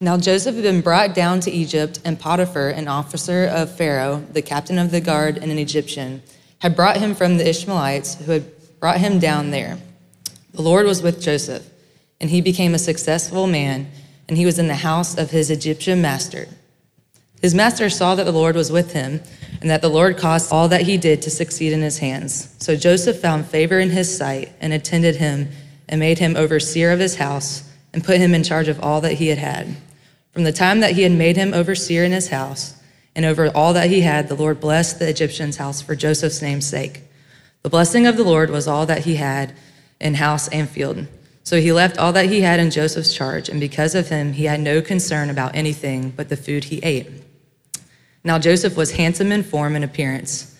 Now Joseph had been brought down to Egypt, and Potiphar, an officer of Pharaoh, the captain of the guard and an Egyptian, had brought him from the Ishmaelites who had brought him down there. The Lord was with Joseph, and he became a successful man, and he was in the house of his Egyptian master. His master saw that the Lord was with him, and that the Lord caused all that he did to succeed in his hands. So Joseph found favor in his sight, and attended him, and made him overseer of his house, and put him in charge of all that he had had. From the time that he had made him overseer in his house, and over all that he had, the Lord blessed the Egyptian's house for Joseph's name's sake. The blessing of the Lord was all that he had in house and field. So he left all that he had in Joseph's charge, and because of him, he had no concern about anything but the food he ate. Now Joseph was handsome in form and appearance.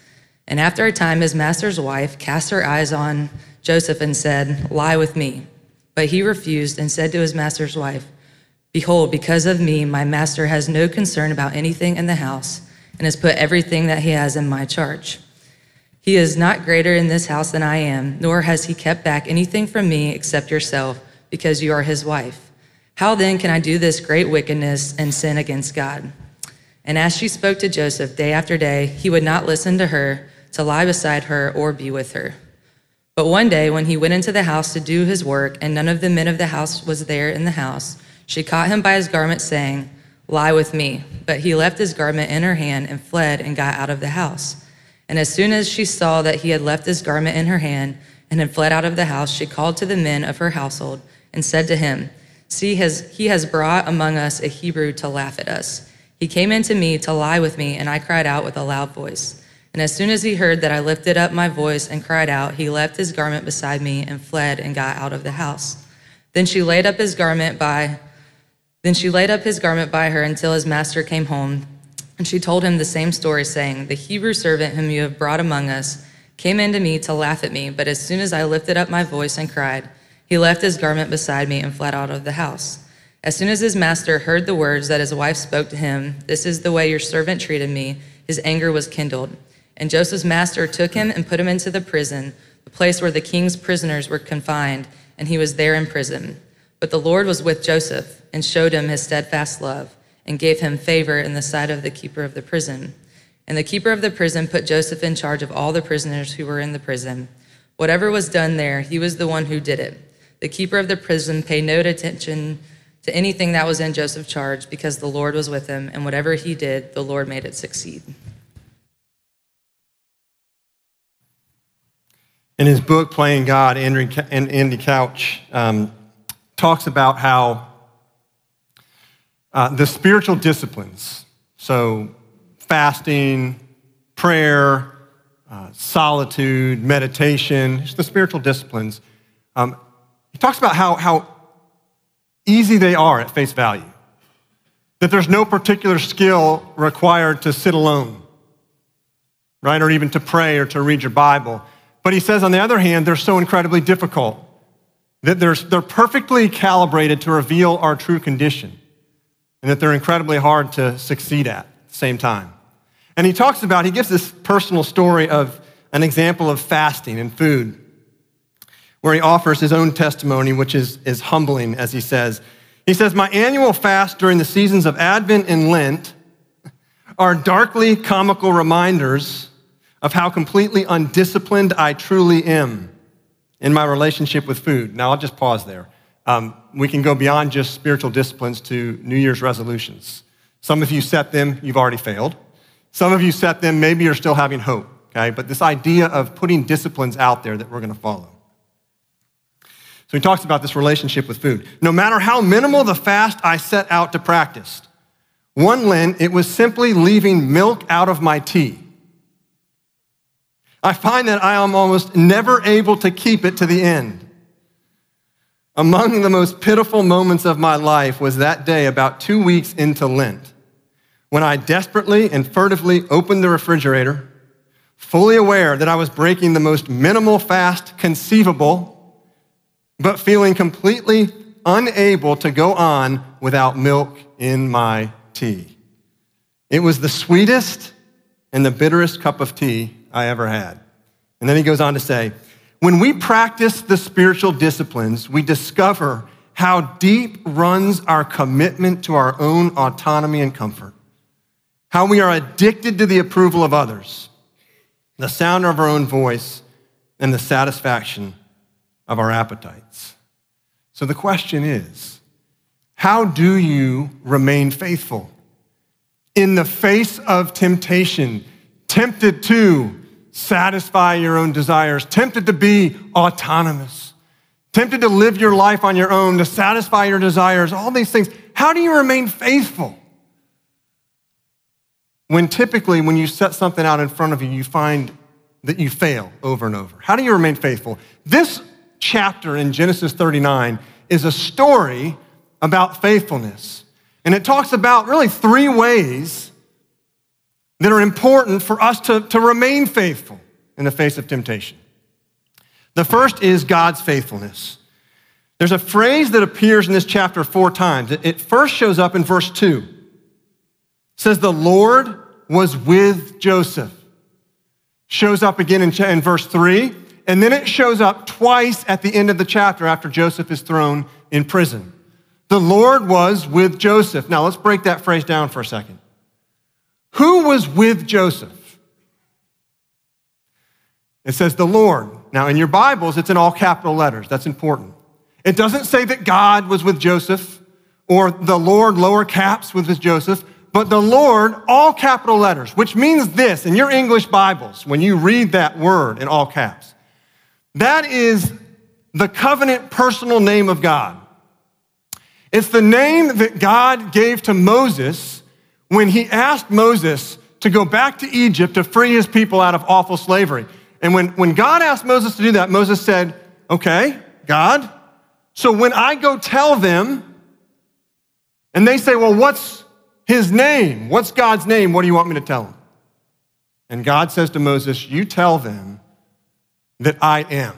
And after a time, his master's wife cast her eyes on Joseph and said, Lie with me. But he refused and said to his master's wife, Behold, because of me, my master has no concern about anything in the house and has put everything that he has in my charge. He is not greater in this house than I am, nor has he kept back anything from me except yourself, because you are his wife. How then can I do this great wickedness and sin against God? And as she spoke to Joseph day after day, he would not listen to her to lie beside her or be with her. But one day, when he went into the house to do his work, and none of the men of the house was there in the house, she caught him by his garment, saying, Lie with me. But he left his garment in her hand and fled and got out of the house. And as soon as she saw that he had left his garment in her hand and had fled out of the house, she called to the men of her household and said to him, See, has, he has brought among us a Hebrew to laugh at us. He came in to me to lie with me, and I cried out with a loud voice. And as soon as he heard that I lifted up my voice and cried out, he left his garment beside me and fled and got out of the house. Then she laid up his garment by then she laid up his garment by her until his master came home. And she told him the same story, saying, The Hebrew servant whom you have brought among us came in to me to laugh at me, but as soon as I lifted up my voice and cried, he left his garment beside me and fled out of the house. As soon as his master heard the words that his wife spoke to him, This is the way your servant treated me, his anger was kindled. And Joseph's master took him and put him into the prison, the place where the king's prisoners were confined, and he was there in prison. But the Lord was with Joseph and showed him his steadfast love and gave him favor in the sight of the keeper of the prison. And the keeper of the prison put Joseph in charge of all the prisoners who were in the prison. Whatever was done there, he was the one who did it. The keeper of the prison paid no attention to anything that was in Joseph's charge because the Lord was with him, and whatever he did, the Lord made it succeed. In his book, Playing God, Andy Crouch um, talks about how uh, the spiritual disciplines, so fasting, prayer, uh, solitude, meditation, the spiritual disciplines, um, he talks about how, how easy they are at face value. That there's no particular skill required to sit alone, right? Or even to pray or to read your Bible. But he says, on the other hand, they're so incredibly difficult that they're, perfectly calibrated to reveal our true condition, and that they're incredibly hard to succeed at at the same time. And he talks about, he gives this personal story of an example of fasting and food, where he offers his own testimony, which is, is humbling, as he says. He says, My annual fast during the seasons of Advent and Lent are darkly comical reminders of how completely undisciplined I truly am in my relationship with food. Now, I'll just pause there. Um, we can go beyond just spiritual disciplines to New Year's resolutions. Some of you set them, you've already failed. Some of you set them, maybe you're still having hope, okay? But this idea of putting disciplines out there that we're gonna follow. So he talks about this relationship with food. No matter how minimal the fast I set out to practice, one Lent, it was simply leaving milk out of my tea. I find that I am almost never able to keep it to the end. Among the most pitiful moments of my life was that day about two weeks into Lent when I desperately and furtively opened the refrigerator, fully aware that I was breaking the most minimal fast conceivable, but feeling completely unable to go on without milk in my tea. It was the sweetest and the bitterest cup of tea I ever had. And then he goes on to say, when we practice the spiritual disciplines, we discover how deep runs our commitment to our own autonomy and comfort, how we are addicted to the approval of others, the sound of our own voice, and the satisfaction of our appetites. So the question is how do you remain faithful in the face of temptation, tempted to satisfy your own desires, tempted to be autonomous, tempted to live your life on your own, to satisfy your desires, all these things? How do you remain faithful? When typically, when you set something out in front of you, you find that you fail over and over? How do you remain faithful? This chapter in Genesis 39 is a story about faithfulness. And it talks about really three ways that are important for us to, to remain faithful in the face of temptation. The first is God's faithfulness. There's a phrase that appears in this chapter four times. It, first shows up in verse two. It says, The Lord was with Joseph shows up again in, in verse 3, and then it shows up twice at the end of the chapter after Joseph is thrown in prison. The Lord was with Joseph. Now let's break that phrase down for a second. Who was with Joseph? It says the Lord. Now in your Bibles, it's in all capital letters. That's important. It doesn't say that God was with Joseph or the Lord, lower caps, with Joseph but the Lord, all capital letters, which means this in your English Bibles, when you read that word in all caps, that is the covenant personal name of God. It's the name that God gave to Moses when he asked Moses to go back to Egypt to free his people out of awful slavery. And when, when God asked Moses to do that, Moses said, Okay, God, so when I go tell them, and they say, Well, what's, his name. What's God's name? What do you want me to tell them? And God says to Moses, You tell them that I am,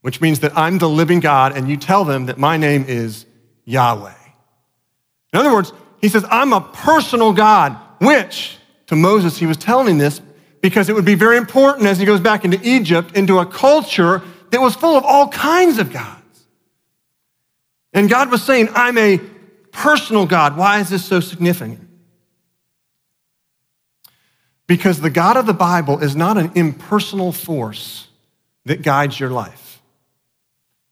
which means that I'm the living God, and you tell them that my name is Yahweh. In other words, he says, I'm a personal God, which to Moses, he was telling this because it would be very important as he goes back into Egypt, into a culture that was full of all kinds of gods. And God was saying, I'm a personal God. Why is this so significant? Because the God of the Bible is not an impersonal force that guides your life.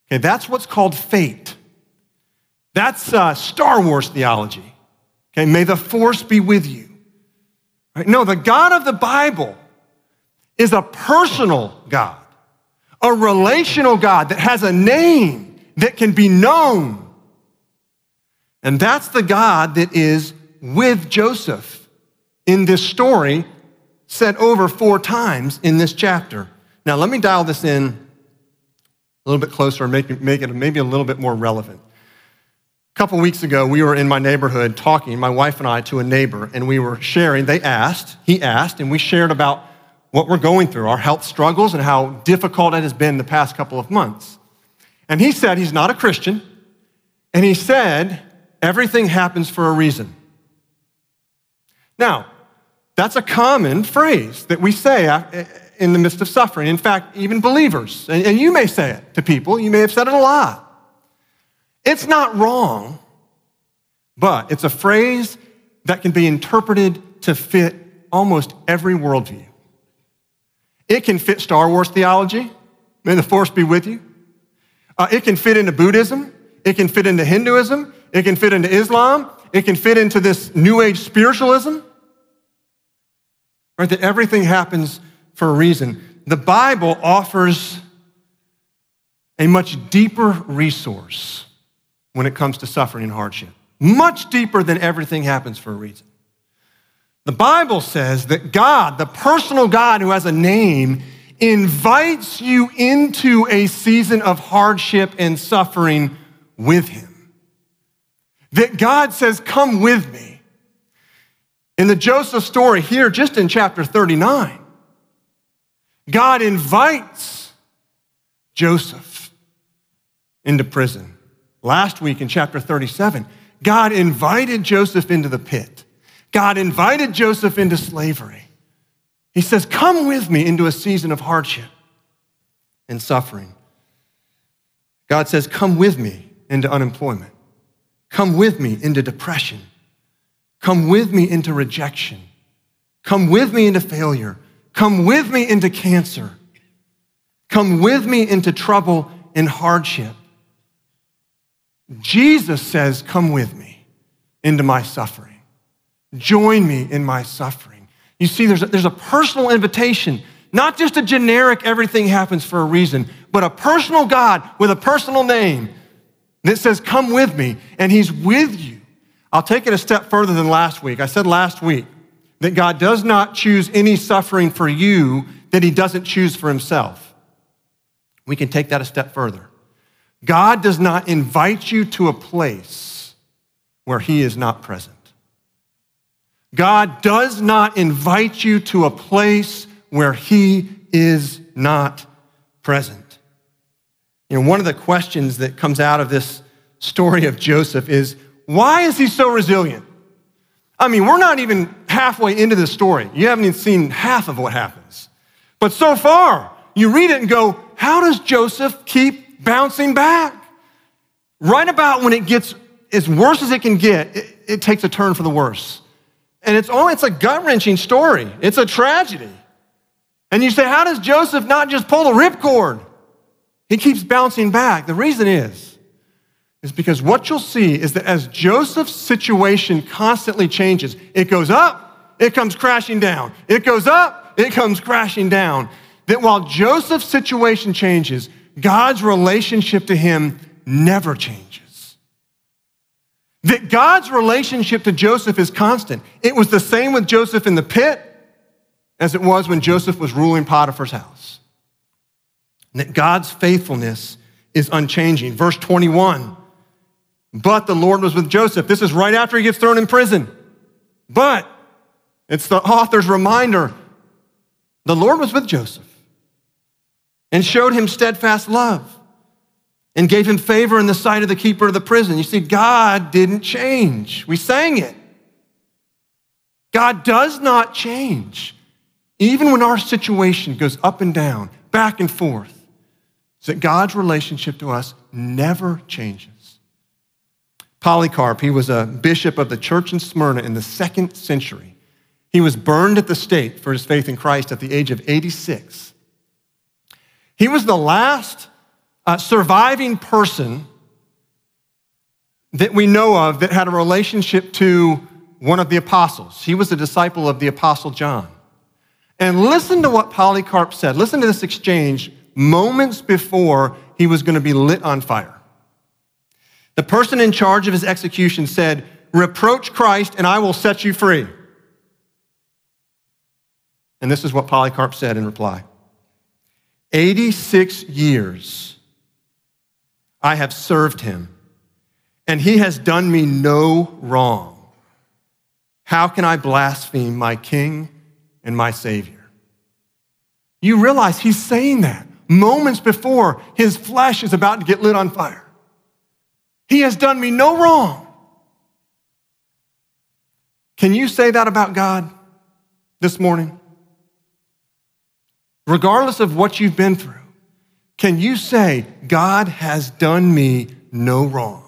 Okay, that's what's called fate. That's uh, Star Wars theology. Okay, may the force be with you. Right? No, the God of the Bible is a personal God, a relational God that has a name that can be known and that's the God that is with Joseph in this story, said over four times in this chapter. Now, let me dial this in a little bit closer and make, make it maybe a little bit more relevant. Couple weeks ago, we were in my neighborhood talking, my wife and I, to a neighbor, and we were sharing. They asked, he asked, and we shared about what we're going through, our health struggles, and how difficult it has been the past couple of months. And he said he's not a Christian, and he said Everything happens for a reason. Now, that's a common phrase that we say in the midst of suffering. In fact, even believers, and you may say it to people, you may have said it a lot. It's not wrong, but it's a phrase that can be interpreted to fit almost every worldview. It can fit Star Wars theology. May the force be with you. Uh, it can fit into Buddhism. It can fit into Hinduism. It can fit into Islam. It can fit into this New Age spiritualism. Right? That everything happens for a reason. The Bible offers a much deeper resource when it comes to suffering and hardship, much deeper than everything happens for a reason. The Bible says that God, the personal God who has a name, invites you into a season of hardship and suffering with Him that God says, Come with me. In the Joseph story here, just in chapter 39, God invites Joseph into prison. Last week in chapter 37, God invited Joseph into the pit. God invited Joseph into slavery. He says, Come with me into a season of hardship and suffering. God says, Come with me into unemployment. Come with me into depression. Come with me into rejection. Come with me into failure. Come with me into cancer. Come with me into trouble and hardship. Jesus says, Come with me into my suffering. Join me in my suffering. You see, there's a, there's a personal invitation, not just a generic everything happens for a reason, but a personal God with a personal name that says, Come with me, and He's with you. I'll take it a step further than last week. I said last week that God does not choose any suffering for you that He doesn't choose for Himself. We can take that a step further. God does not invite you to a place where He is not present. God does not invite you to a place where He is not present. You know, one of the questions that comes out of this story of Joseph is why is he so resilient? I mean, we're not even halfway into this story. You haven't even seen half of what happens. But so far, you read it and go, how does Joseph keep bouncing back? Right about when it gets as worse as it can get, it, it takes a turn for the worse. And it's only, it's a gut wrenching story. It's a tragedy. And you say, how does Joseph not just pull the ripcord? He keeps bouncing back. The reason is, is because what you'll see is that as Joseph's situation constantly changes, it goes up, it comes crashing down. It goes up, it comes crashing down. That while Joseph's situation changes, God's relationship to him never changes. That God's relationship to Joseph is constant. It was the same with Joseph in the pit as it was when Joseph was ruling Potiphar's house. that God's faithfulness is unchanging. Verse 21 But the Lord was with Joseph. This is right after he gets thrown in prison. But it's the author's reminder the Lord was with Joseph and showed him steadfast love and gave him favor in the sight of the keeper of the prison. You see, God didn't change. We sang it. God does not change. Even when our situation goes up and down, back and forth, so that God's relationship to us never changes. Polycarp, he was a bishop of the church in Smyrna in the second century. He was burned at the stake for his faith in Christ at the age of 86. He was the last uh, surviving person that we know of that had a relationship to one of the apostles. He was a disciple of the apostle John. And listen to what Polycarp said. Listen to this exchange moments before he was going to be lit on fire. The person in charge of his execution said, Reproach Christ and I will set you free. And this is what Polycarp said in reply 86 years I have served him, and he has done me no wrong. How can I blaspheme my king and my savior? You realize he's saying that moments before his flesh is about to get lit on fire. He has done me no wrong. Can you say that about God this morning? Regardless of what you've been through, can you say, God has done me no wrong?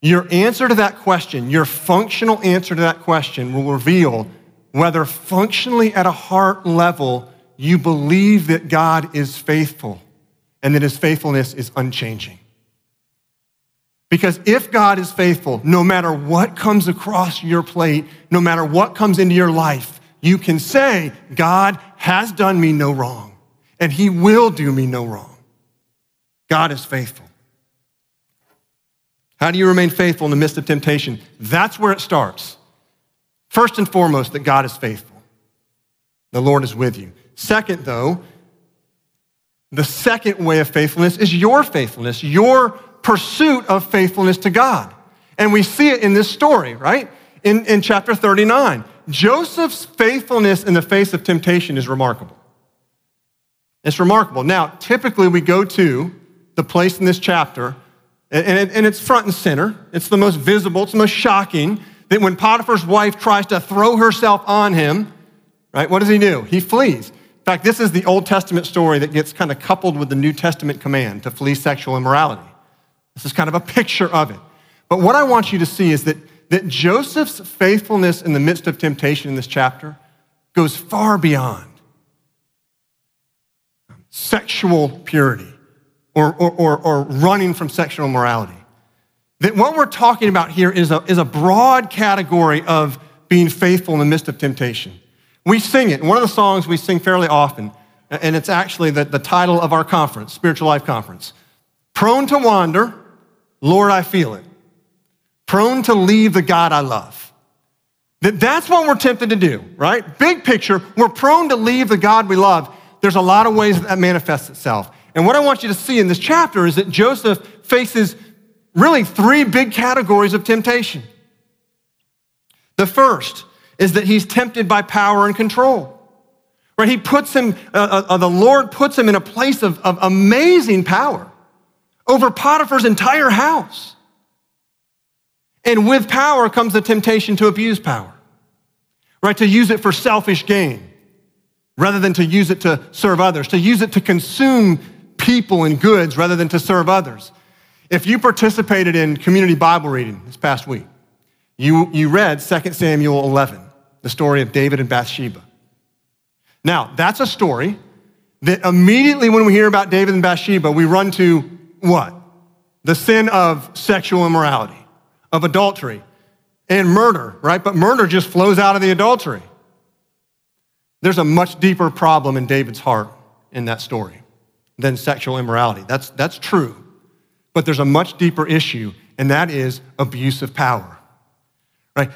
Your answer to that question, your functional answer to that question, will reveal whether functionally at a heart level you believe that God is faithful and that his faithfulness is unchanging. Because if God is faithful, no matter what comes across your plate, no matter what comes into your life, you can say, God has done me no wrong and he will do me no wrong. God is faithful. How do you remain faithful in the midst of temptation? That's where it starts. First and foremost, that God is faithful. The Lord is with you. Second, though, the second way of faithfulness is your faithfulness, your pursuit of faithfulness to God. And we see it in this story, right? In, in chapter 39. Joseph's faithfulness in the face of temptation is remarkable. It's remarkable. Now, typically we go to the place in this chapter, and, and it's front and center. It's the most visible, it's the most shocking that when Potiphar's wife tries to throw herself on him, right, what does he do? He flees. In fact, this is the Old Testament story that gets kind of coupled with the New Testament command to flee sexual immorality. This is kind of a picture of it. But what I want you to see is that, that Joseph's faithfulness in the midst of temptation in this chapter goes far beyond sexual purity or, or, or, or running from sexual morality. That what we're talking about here is a, is a broad category of being faithful in the midst of temptation. We sing it. One of the songs we sing fairly often, and it's actually the, the title of our conference, Spiritual Life Conference. Prone to wander, Lord, I feel it. Prone to leave the God I love. That that's what we're tempted to do, right? Big picture, we're prone to leave the God we love. There's a lot of ways that, that manifests itself. And what I want you to see in this chapter is that Joseph faces really three big categories of temptation. The first is that he's tempted by power and control. Right? He puts him, uh, uh, uh, the Lord puts him in a place of, of amazing power over Potiphar's entire house. And with power comes the temptation to abuse power, right? To use it for selfish gain rather than to use it to serve others, to use it to consume people and goods rather than to serve others. If you participated in community Bible reading this past week, you, you read 2 Samuel 11, the story of David and Bathsheba. Now, that's a story that immediately when we hear about David and Bathsheba, we run to what? The sin of sexual immorality, of adultery, and murder, right? But murder just flows out of the adultery. There's a much deeper problem in David's heart in that story than sexual immorality. That's, that's true. But there's a much deeper issue, and that is abuse of power. Right?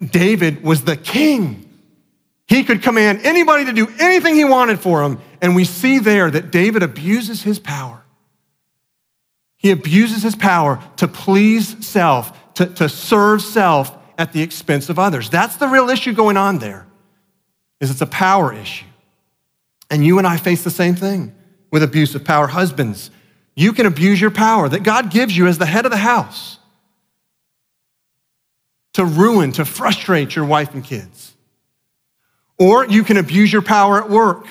David was the king. He could command anybody to do anything he wanted for him. And we see there that David abuses his power. He abuses his power to please self, to, to serve self at the expense of others. That's the real issue going on there, is it's a power issue. And you and I face the same thing with abuse of power. Husbands, you can abuse your power that God gives you as the head of the house to ruin, to frustrate your wife and kids. Or you can abuse your power at work,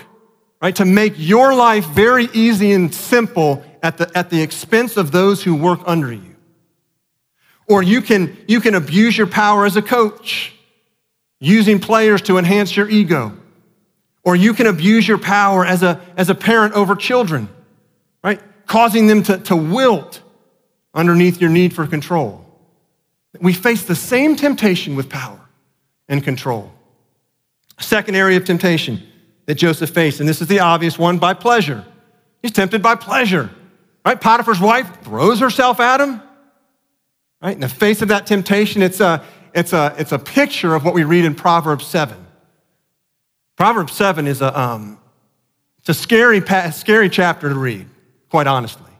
right? To make your life very easy and simple at the, at the expense of those who work under you. Or you can, you can abuse your power as a coach, using players to enhance your ego. Or you can abuse your power as a, as a parent over children, right? Causing them to, to wilt underneath your need for control. We face the same temptation with power and control. Second area of temptation that Joseph faced, and this is the obvious one by pleasure. He's tempted by pleasure, right? Potiphar's wife throws herself at him, right? In the face of that temptation, it's a, it's a, it's a picture of what we read in Proverbs 7. Proverbs 7 is a, um, it's a scary, scary chapter to read, quite honestly,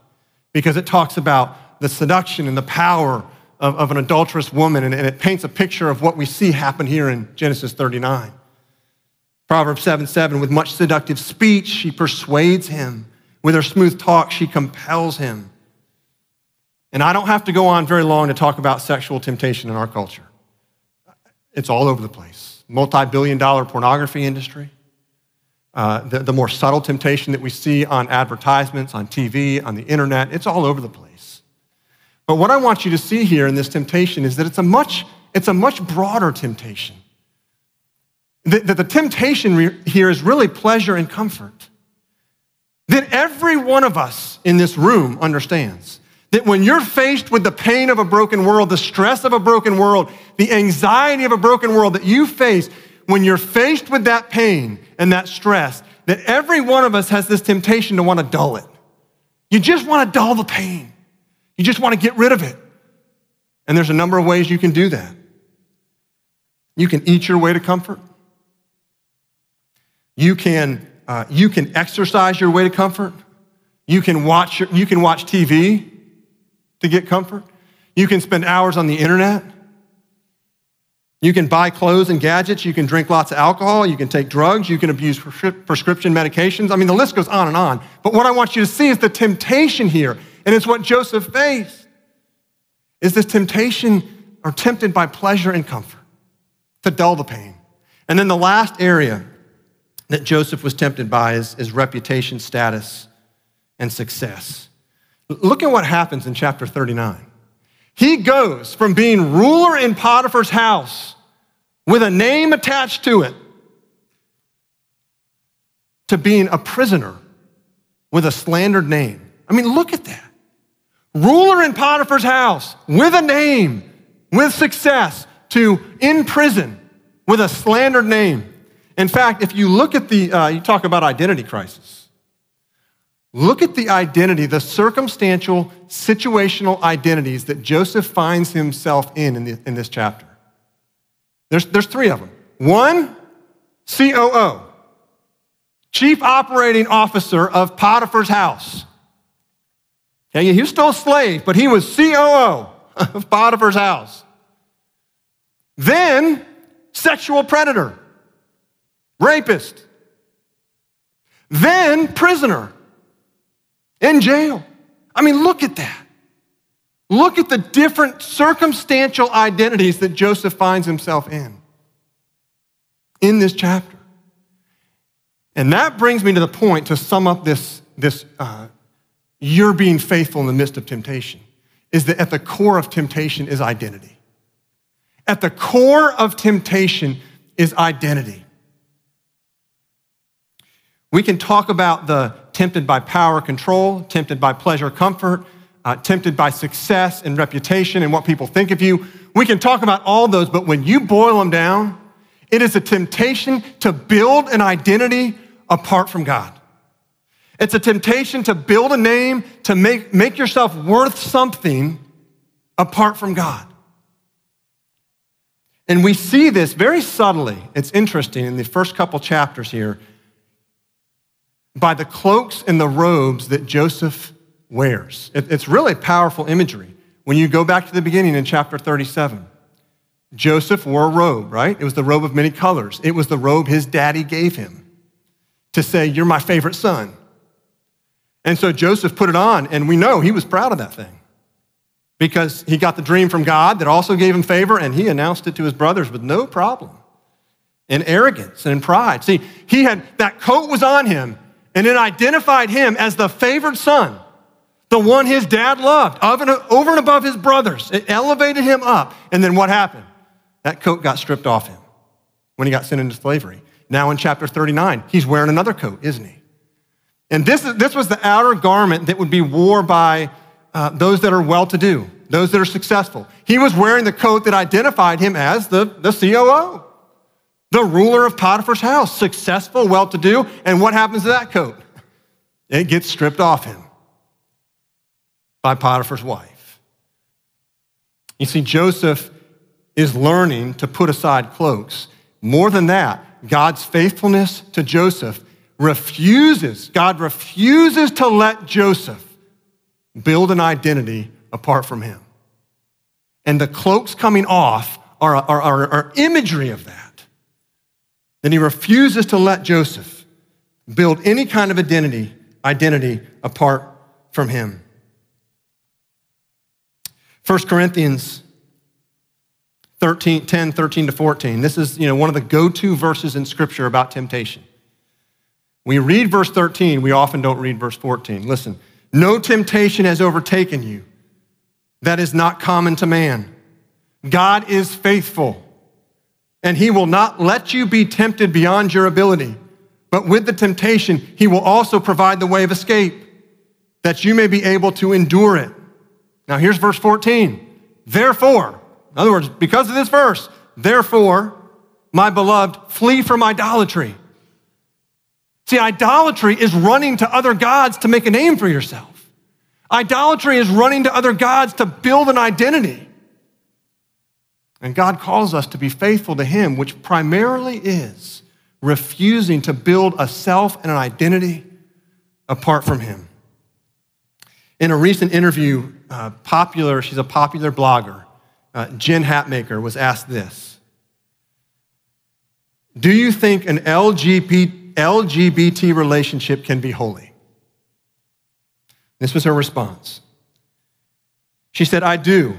because it talks about the seduction and the power of, of an adulterous woman, and, and it paints a picture of what we see happen here in Genesis 39. Proverbs 7 7, with much seductive speech, she persuades him. With her smooth talk, she compels him. And I don't have to go on very long to talk about sexual temptation in our culture. It's all over the place multi-billion dollar pornography industry, uh, the, the more subtle temptation that we see on advertisements, on TV, on the internet, it's all over the place. But what I want you to see here in this temptation is that it's a much, it's a much broader temptation. That, that the temptation re- here is really pleasure and comfort. That every one of us in this room understands that when you're faced with the pain of a broken world, the stress of a broken world, the anxiety of a broken world that you face, when you're faced with that pain and that stress, that every one of us has this temptation to want to dull it. You just want to dull the pain. You just want to get rid of it. And there's a number of ways you can do that. You can eat your way to comfort. You can, uh, you can exercise your way to comfort. You can watch, you can watch TV to get comfort. You can spend hours on the internet. You can buy clothes and gadgets. You can drink lots of alcohol. You can take drugs. You can abuse prescription medications. I mean, the list goes on and on. But what I want you to see is the temptation here, and it's what Joseph faced, is this temptation or tempted by pleasure and comfort to dull the pain. And then the last area that Joseph was tempted by is, is reputation, status, and success. Look at what happens in chapter 39. He goes from being ruler in Potiphar's house with a name attached to it to being a prisoner with a slandered name. I mean, look at that. Ruler in Potiphar's house with a name, with success, to in prison with a slandered name. In fact, if you look at the, uh, you talk about identity crisis. Look at the identity, the circumstantial, situational identities that Joseph finds himself in in, the, in this chapter. There's, there's three of them. One, COO, Chief Operating Officer of Potiphar's house. Okay, he was still a slave, but he was COO of Potiphar's house. Then, sexual predator, rapist. Then, prisoner in jail. I mean, look at that. Look at the different circumstantial identities that Joseph finds himself in in this chapter. And that brings me to the point to sum up this, this uh, you're being faithful in the midst of temptation, is that at the core of temptation is identity. At the core of temptation is identity. We can talk about the tempted by power, control, tempted by pleasure, comfort, uh, tempted by success and reputation and what people think of you. We can talk about all those, but when you boil them down, it is a temptation to build an identity apart from God. It's a temptation to build a name, to make, make yourself worth something apart from God. And we see this very subtly. It's interesting in the first couple chapters here by the cloaks and the robes that Joseph wears. It's really powerful imagery. When you go back to the beginning in chapter 37, Joseph wore a robe, right? It was the robe of many colors. It was the robe his daddy gave him to say, You're my favorite son. And so Joseph put it on, and we know he was proud of that thing because he got the dream from God that also gave him favor, and he announced it to his brothers with no problem in arrogance and in pride. See, he had that coat was on him, and it identified him as the favored son, the one his dad loved, over and above his brothers. It elevated him up. And then what happened? That coat got stripped off him when he got sent into slavery. Now in chapter 39, he's wearing another coat, isn't he? And this, this was the outer garment that would be worn by uh, those that are well to do, those that are successful. He was wearing the coat that identified him as the, the COO, the ruler of Potiphar's house, successful, well to do. And what happens to that coat? It gets stripped off him by Potiphar's wife. You see, Joseph is learning to put aside cloaks. More than that, God's faithfulness to Joseph refuses, God refuses to let Joseph build an identity apart from him. And the cloaks coming off are, are, are, are imagery of that. Then he refuses to let Joseph build any kind of identity, identity apart from him. 1 Corinthians 13, 10, 13 to 14. This is you know, one of the go to verses in Scripture about temptation. We read verse 13, we often don't read verse 14. Listen, no temptation has overtaken you that is not common to man. God is faithful, and he will not let you be tempted beyond your ability. But with the temptation, he will also provide the way of escape that you may be able to endure it. Now, here's verse 14. Therefore, in other words, because of this verse, therefore, my beloved, flee from idolatry. See, idolatry is running to other gods to make a name for yourself. Idolatry is running to other gods to build an identity. And God calls us to be faithful to Him, which primarily is refusing to build a self and an identity apart from Him. In a recent interview, uh, popular, she's a popular blogger, uh, Jen Hatmaker was asked this Do you think an LGBT, LGBT relationship can be holy? This was her response. She said, I do.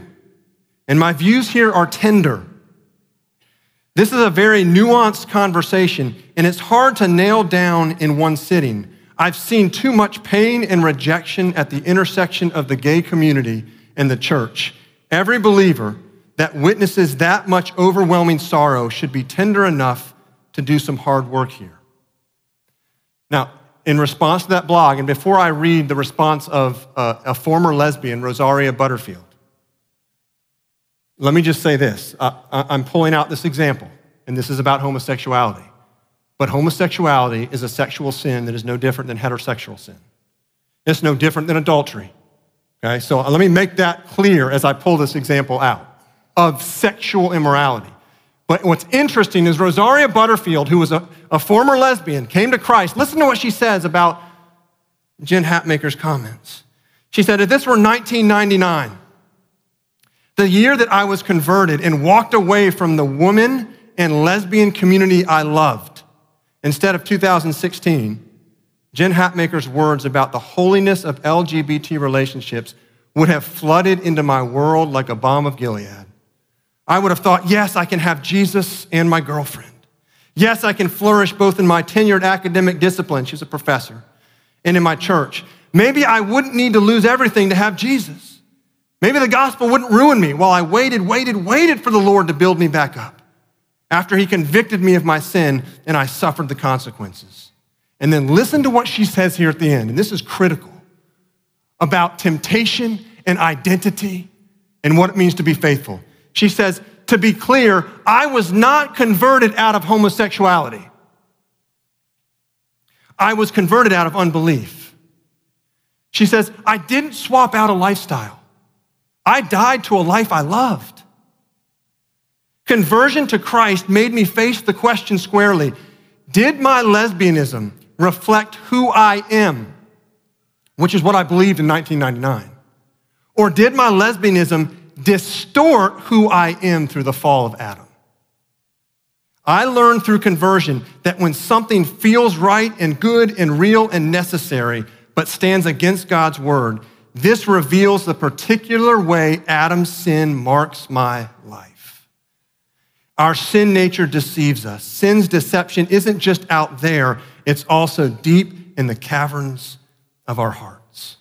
And my views here are tender. This is a very nuanced conversation, and it's hard to nail down in one sitting. I've seen too much pain and rejection at the intersection of the gay community and the church. Every believer that witnesses that much overwhelming sorrow should be tender enough to do some hard work here. Now, in response to that blog, and before I read the response of a, a former lesbian, Rosaria Butterfield, let me just say this. Uh, I'm pulling out this example, and this is about homosexuality. But homosexuality is a sexual sin that is no different than heterosexual sin. It's no different than adultery. Okay, so let me make that clear as I pull this example out of sexual immorality. But what's interesting is Rosaria Butterfield, who was a, a former lesbian, came to Christ. Listen to what she says about Jen Hatmaker's comments. She said, If this were 1999, the year that I was converted and walked away from the woman and lesbian community I loved, instead of 2016, Jen Hatmaker's words about the holiness of LGBT relationships would have flooded into my world like a balm of Gilead. I would have thought, yes, I can have Jesus and my girlfriend. Yes, I can flourish both in my tenured academic discipline, she's a professor, and in my church. Maybe I wouldn't need to lose everything to have Jesus. Maybe the gospel wouldn't ruin me while I waited, waited, waited for the Lord to build me back up after he convicted me of my sin and I suffered the consequences. And then listen to what she says here at the end, and this is critical about temptation and identity and what it means to be faithful. She says, To be clear, I was not converted out of homosexuality, I was converted out of unbelief. She says, I didn't swap out a lifestyle, I died to a life I loved. Conversion to Christ made me face the question squarely Did my lesbianism reflect who I am, which is what I believed in 1999? Or did my lesbianism distort who I am through the fall of Adam? I learned through conversion that when something feels right and good and real and necessary, but stands against God's word, this reveals the particular way Adam's sin marks my life. Our sin nature deceives us. Sin's deception isn't just out there, it's also deep in the caverns of our hearts.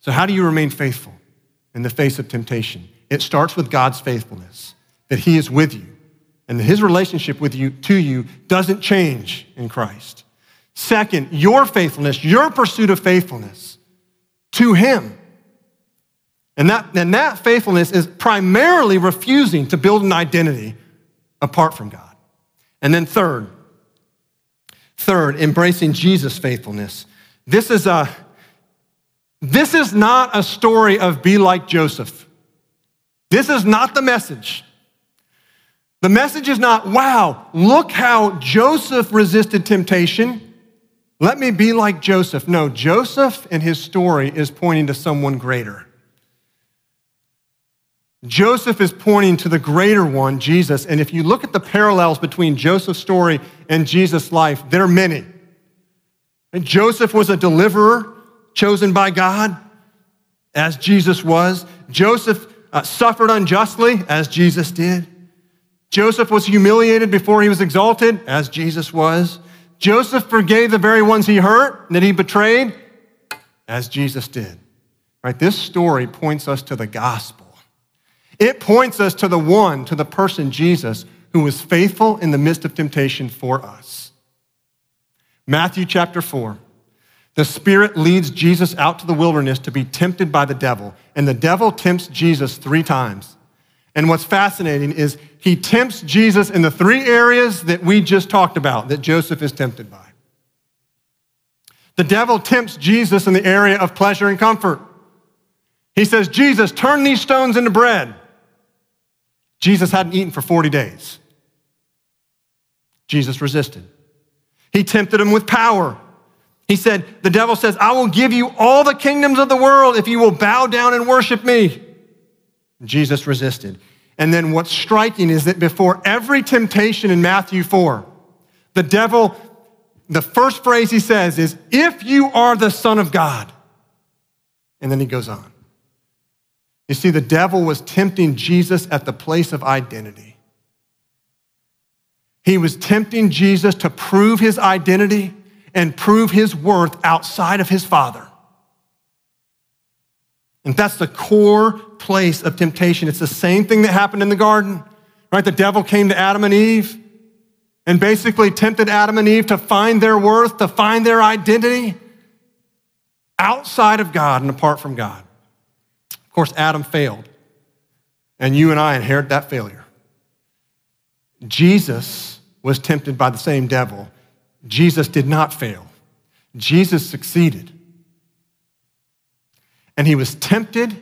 So, how do you remain faithful in the face of temptation? It starts with God's faithfulness, that He is with you, and that His relationship with you to you doesn't change in Christ. Second, your faithfulness, your pursuit of faithfulness to Him and that, and that faithfulness is primarily refusing to build an identity apart from God. And then third, third, embracing Jesus' faithfulness. This is a this is not a story of be like Joseph. This is not the message. The message is not, wow, look how Joseph resisted temptation. Let me be like Joseph. No, Joseph and his story is pointing to someone greater. Joseph is pointing to the greater one, Jesus. And if you look at the parallels between Joseph's story and Jesus' life, there are many. And Joseph was a deliverer chosen by God, as Jesus was. Joseph uh, suffered unjustly, as Jesus did. Joseph was humiliated before he was exalted, as Jesus was. Joseph forgave the very ones he hurt that he betrayed, as Jesus did. Right? This story points us to the gospel. It points us to the one, to the person, Jesus, who was faithful in the midst of temptation for us. Matthew chapter 4. The Spirit leads Jesus out to the wilderness to be tempted by the devil, and the devil tempts Jesus three times. And what's fascinating is he tempts Jesus in the three areas that we just talked about that Joseph is tempted by. The devil tempts Jesus in the area of pleasure and comfort. He says, Jesus, turn these stones into bread. Jesus hadn't eaten for 40 days. Jesus resisted. He tempted him with power. He said, The devil says, I will give you all the kingdoms of the world if you will bow down and worship me. Jesus resisted. And then what's striking is that before every temptation in Matthew 4, the devil, the first phrase he says is, If you are the Son of God. And then he goes on. You see, the devil was tempting Jesus at the place of identity. He was tempting Jesus to prove his identity and prove his worth outside of his Father. And that's the core place of temptation. It's the same thing that happened in the garden, right? The devil came to Adam and Eve and basically tempted Adam and Eve to find their worth, to find their identity outside of God and apart from God. Of course, Adam failed, and you and I inherit that failure. Jesus was tempted by the same devil. Jesus did not fail, Jesus succeeded. And he was tempted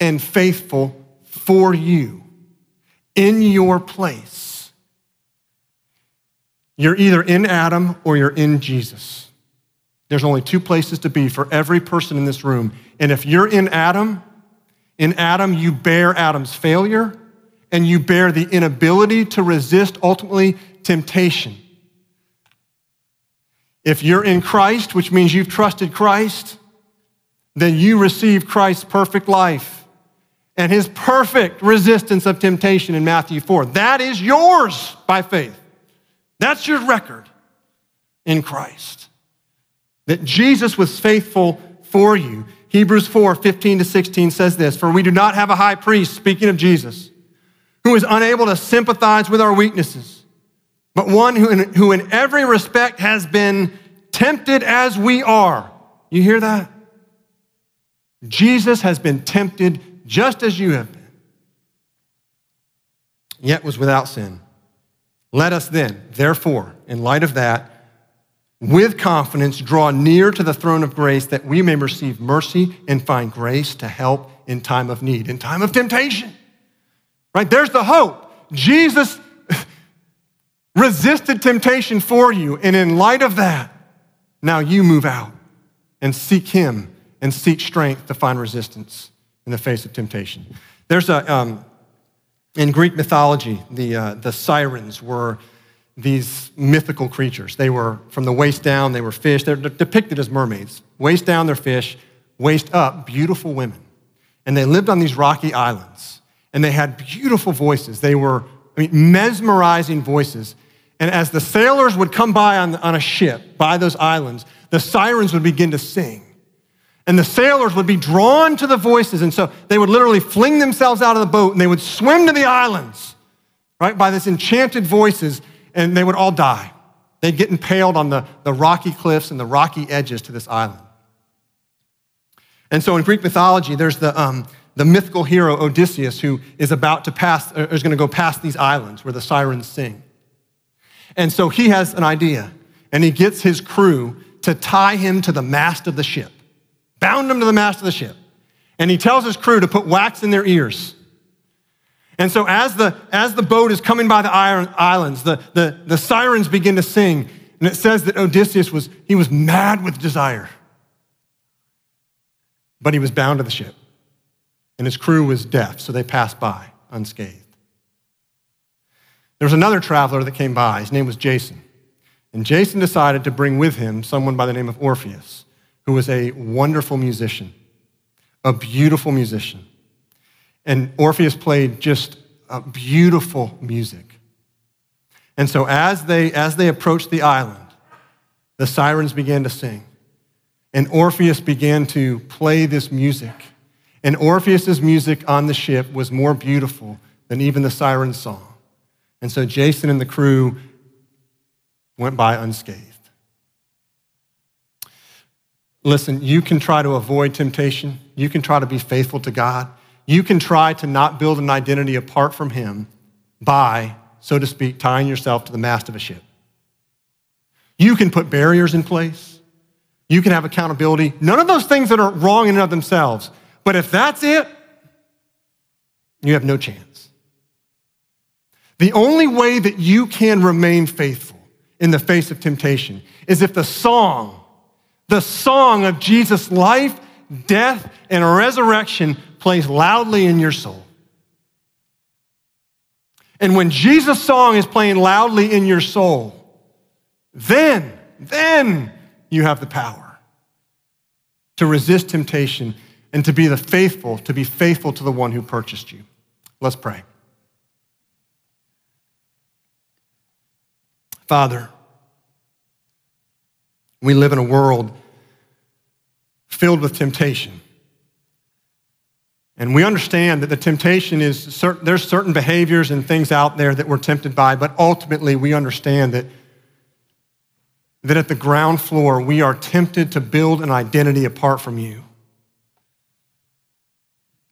and faithful for you in your place. You're either in Adam or you're in Jesus. There's only two places to be for every person in this room. And if you're in Adam, in Adam, you bear Adam's failure and you bear the inability to resist ultimately temptation. If you're in Christ, which means you've trusted Christ, then you receive Christ's perfect life and his perfect resistance of temptation in Matthew 4. That is yours by faith. That's your record in Christ. That Jesus was faithful for you. Hebrews 4 15 to 16 says this For we do not have a high priest, speaking of Jesus, who is unable to sympathize with our weaknesses, but one who in, who in every respect has been tempted as we are. You hear that? Jesus has been tempted just as you have been, yet was without sin. Let us then, therefore, in light of that, with confidence draw near to the throne of grace that we may receive mercy and find grace to help in time of need, in time of temptation. Right? There's the hope. Jesus resisted temptation for you, and in light of that, now you move out and seek Him and seek strength to find resistance in the face of temptation. There's a, um, in Greek mythology, the, uh, the sirens were these mythical creatures. They were from the waist down, they were fish. They're depicted as mermaids. Waist down, they're fish. Waist up, beautiful women. And they lived on these rocky islands. And they had beautiful voices. They were, I mean, mesmerizing voices. And as the sailors would come by on, on a ship, by those islands, the sirens would begin to sing. And the sailors would be drawn to the voices. And so they would literally fling themselves out of the boat and they would swim to the islands, right, by this enchanted voices, and they would all die. They'd get impaled on the, the rocky cliffs and the rocky edges to this island. And so in Greek mythology, there's the, um, the mythical hero Odysseus who is about to pass, or is going to go past these islands where the sirens sing. And so he has an idea, and he gets his crew to tie him to the mast of the ship bound them to the mast of the ship. And he tells his crew to put wax in their ears. And so as the, as the boat is coming by the islands, the, the, the sirens begin to sing. And it says that Odysseus was, he was mad with desire. But he was bound to the ship. And his crew was deaf, so they passed by unscathed. There was another traveler that came by. His name was Jason. And Jason decided to bring with him someone by the name of Orpheus who was a wonderful musician, a beautiful musician. And Orpheus played just beautiful music. And so as they, as they approached the island, the sirens began to sing. And Orpheus began to play this music. And Orpheus's music on the ship was more beautiful than even the siren song. And so Jason and the crew went by unscathed. Listen, you can try to avoid temptation. You can try to be faithful to God. You can try to not build an identity apart from Him by, so to speak, tying yourself to the mast of a ship. You can put barriers in place. You can have accountability. None of those things that are wrong in and of themselves. But if that's it, you have no chance. The only way that you can remain faithful in the face of temptation is if the song the song of Jesus' life, death, and resurrection plays loudly in your soul. And when Jesus' song is playing loudly in your soul, then, then you have the power to resist temptation and to be the faithful, to be faithful to the one who purchased you. Let's pray. Father, We live in a world filled with temptation. And we understand that the temptation is certain, there's certain behaviors and things out there that we're tempted by, but ultimately we understand that, that at the ground floor we are tempted to build an identity apart from you.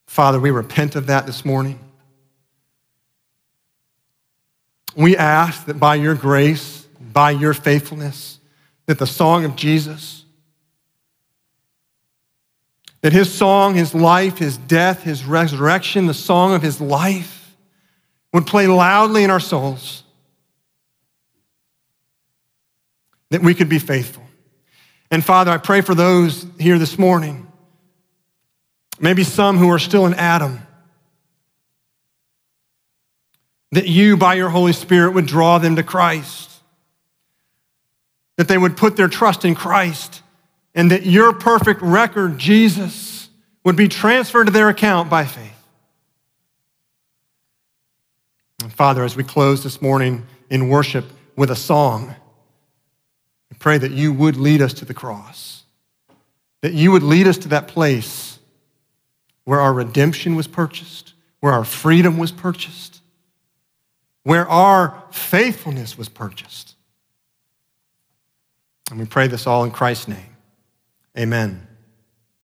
Father, we repent of that this morning. We ask that by your grace, by your faithfulness, that the song of Jesus, that his song, his life, his death, his resurrection, the song of his life would play loudly in our souls, that we could be faithful. And Father, I pray for those here this morning, maybe some who are still in Adam, that you, by your Holy Spirit, would draw them to Christ, that they would put their trust in Christ and that your perfect record, Jesus, would be transferred to their account by faith. And Father, as we close this morning in worship with a song, I pray that you would lead us to the cross, that you would lead us to that place where our redemption was purchased, where our freedom was purchased, where our faithfulness was purchased. And we pray this all in Christ's name. Amen.